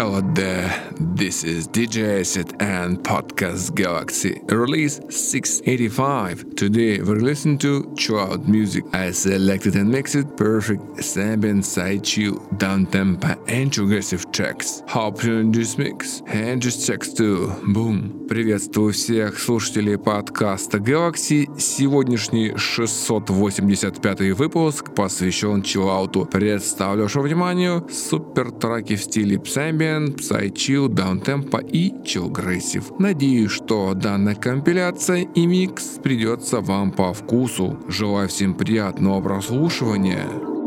Hello there, this is DJ Asset and Podcast Galaxy, release 685. Today we're listening to Chill Out music. I selected and mixed perfect ambient side chill, down tempo and progressive tracks. Hope you enjoy this mix and just checks too. Boom. Приветствую всех слушателей подкаста Galaxy. Сегодняшний 685 выпуск посвящен чиллауту. Представлю вашему вниманию супер траки в стиле Psyambient ambient, psychill, даунтемпо и чилгрессив. Надеюсь, что данная компиляция и микс придется вам по вкусу. Желаю всем приятного прослушивания.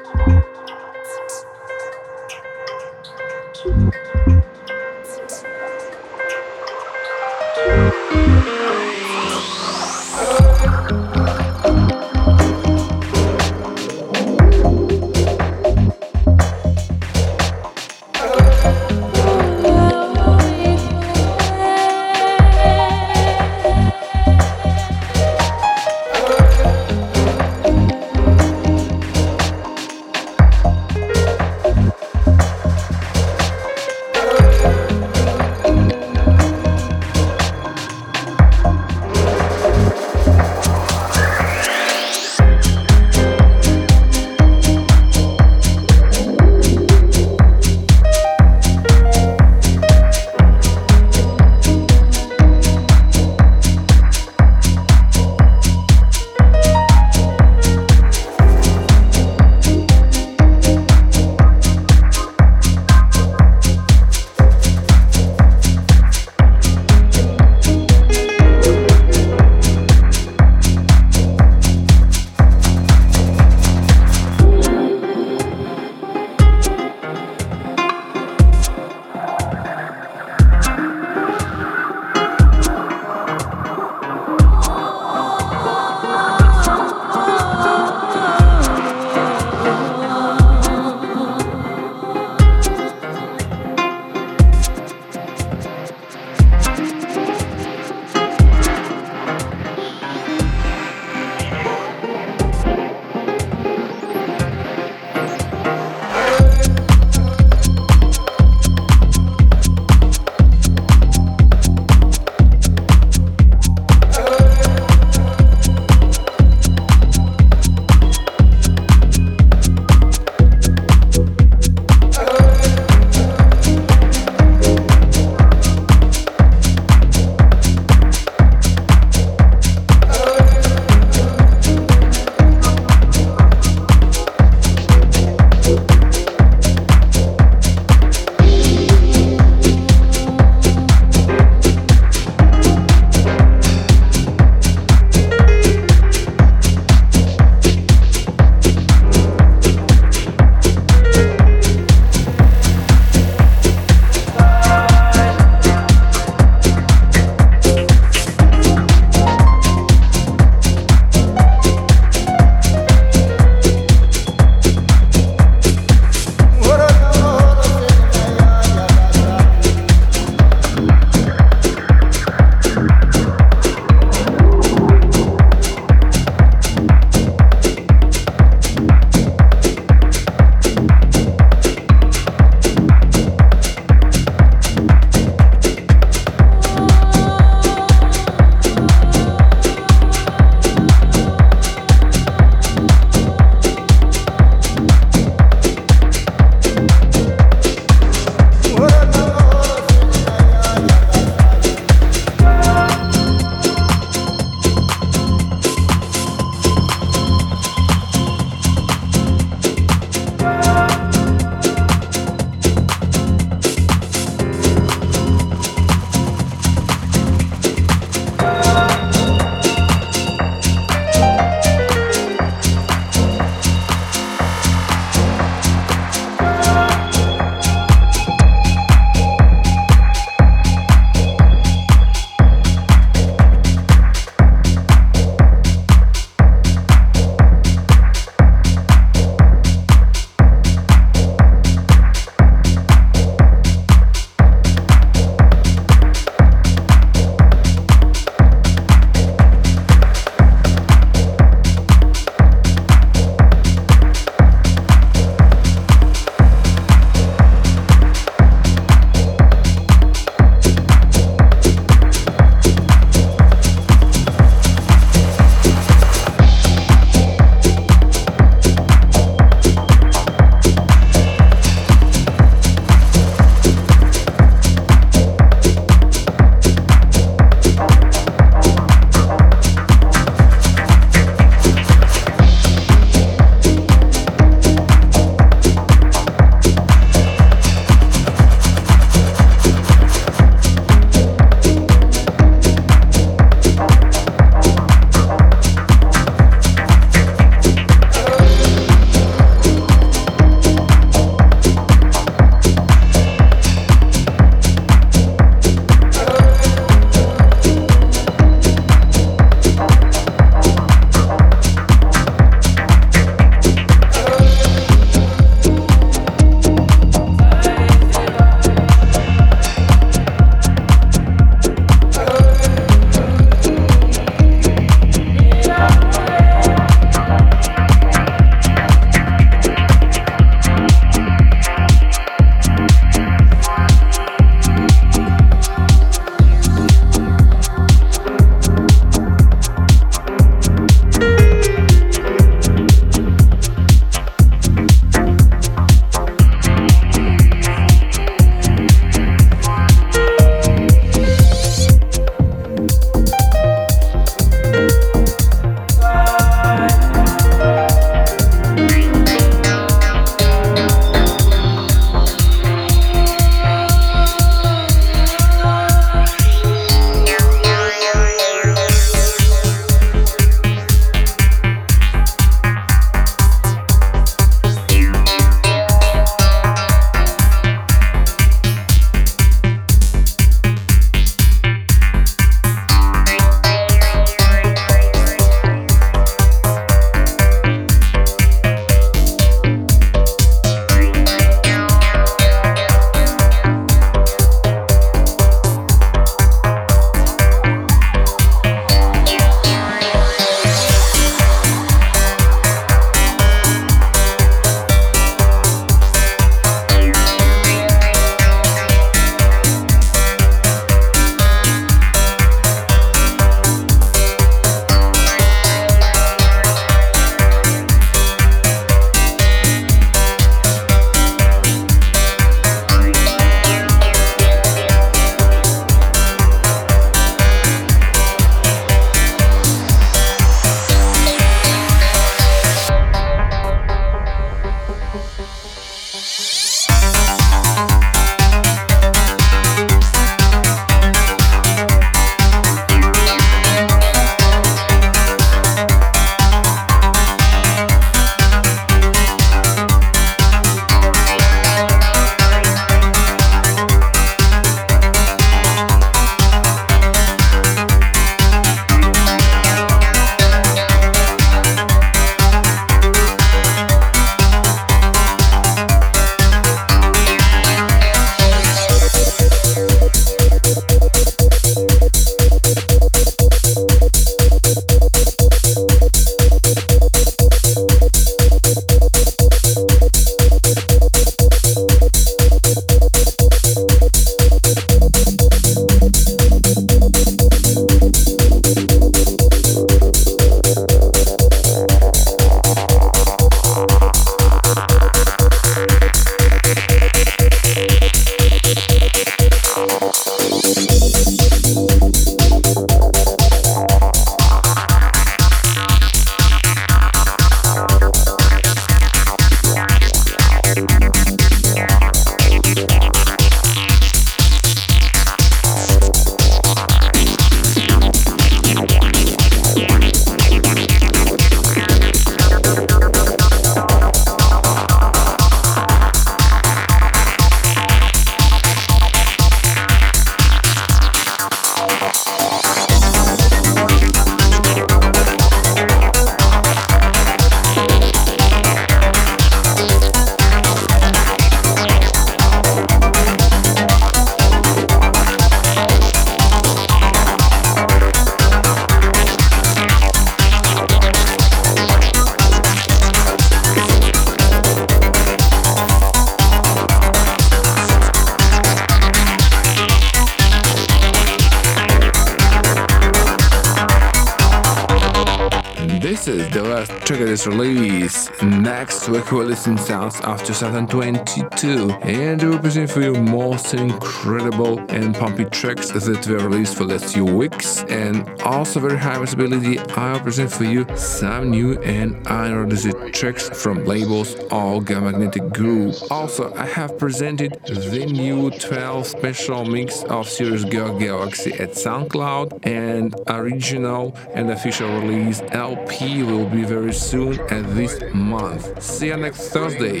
We'll sounds of 2022 and we'll present for you most incredible and pumpy tracks that were released for the last few weeks. And also very high visibility I'll present for you some new and unreleased tracks from labels Olga Magnetic Group. Also, I have presented the new 12 special mix of Sirius Go Galaxy at SoundCloud and original and official release LP will be very soon at this month. See you next Thursday.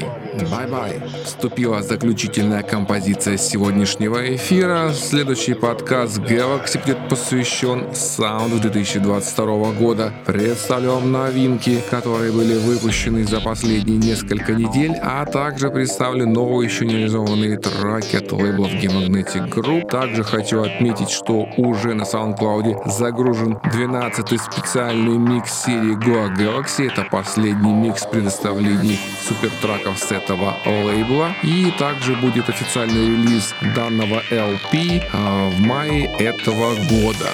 Bye-bye. Вступила заключительная композиция сегодняшнего эфира. Следующий подкаст Galaxy будет посвящен саунду 2022 года. Представлю вам новинки, которые были выпущены за последние несколько недель, а также представлю новые еще не реализованные треки от лейблов Magnetic Group. Также хочу отметить, что уже на SoundCloud загружен 12-й специальный микс серии Goa Galaxy. Это последний микс предоставлений супертраков с этого лейбла. И также будет официальный релиз данного LP а, в мае этого года.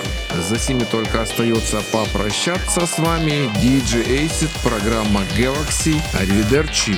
За сими только остается попрощаться с вами. DJ Acid, программа Galaxy. Arrivederci.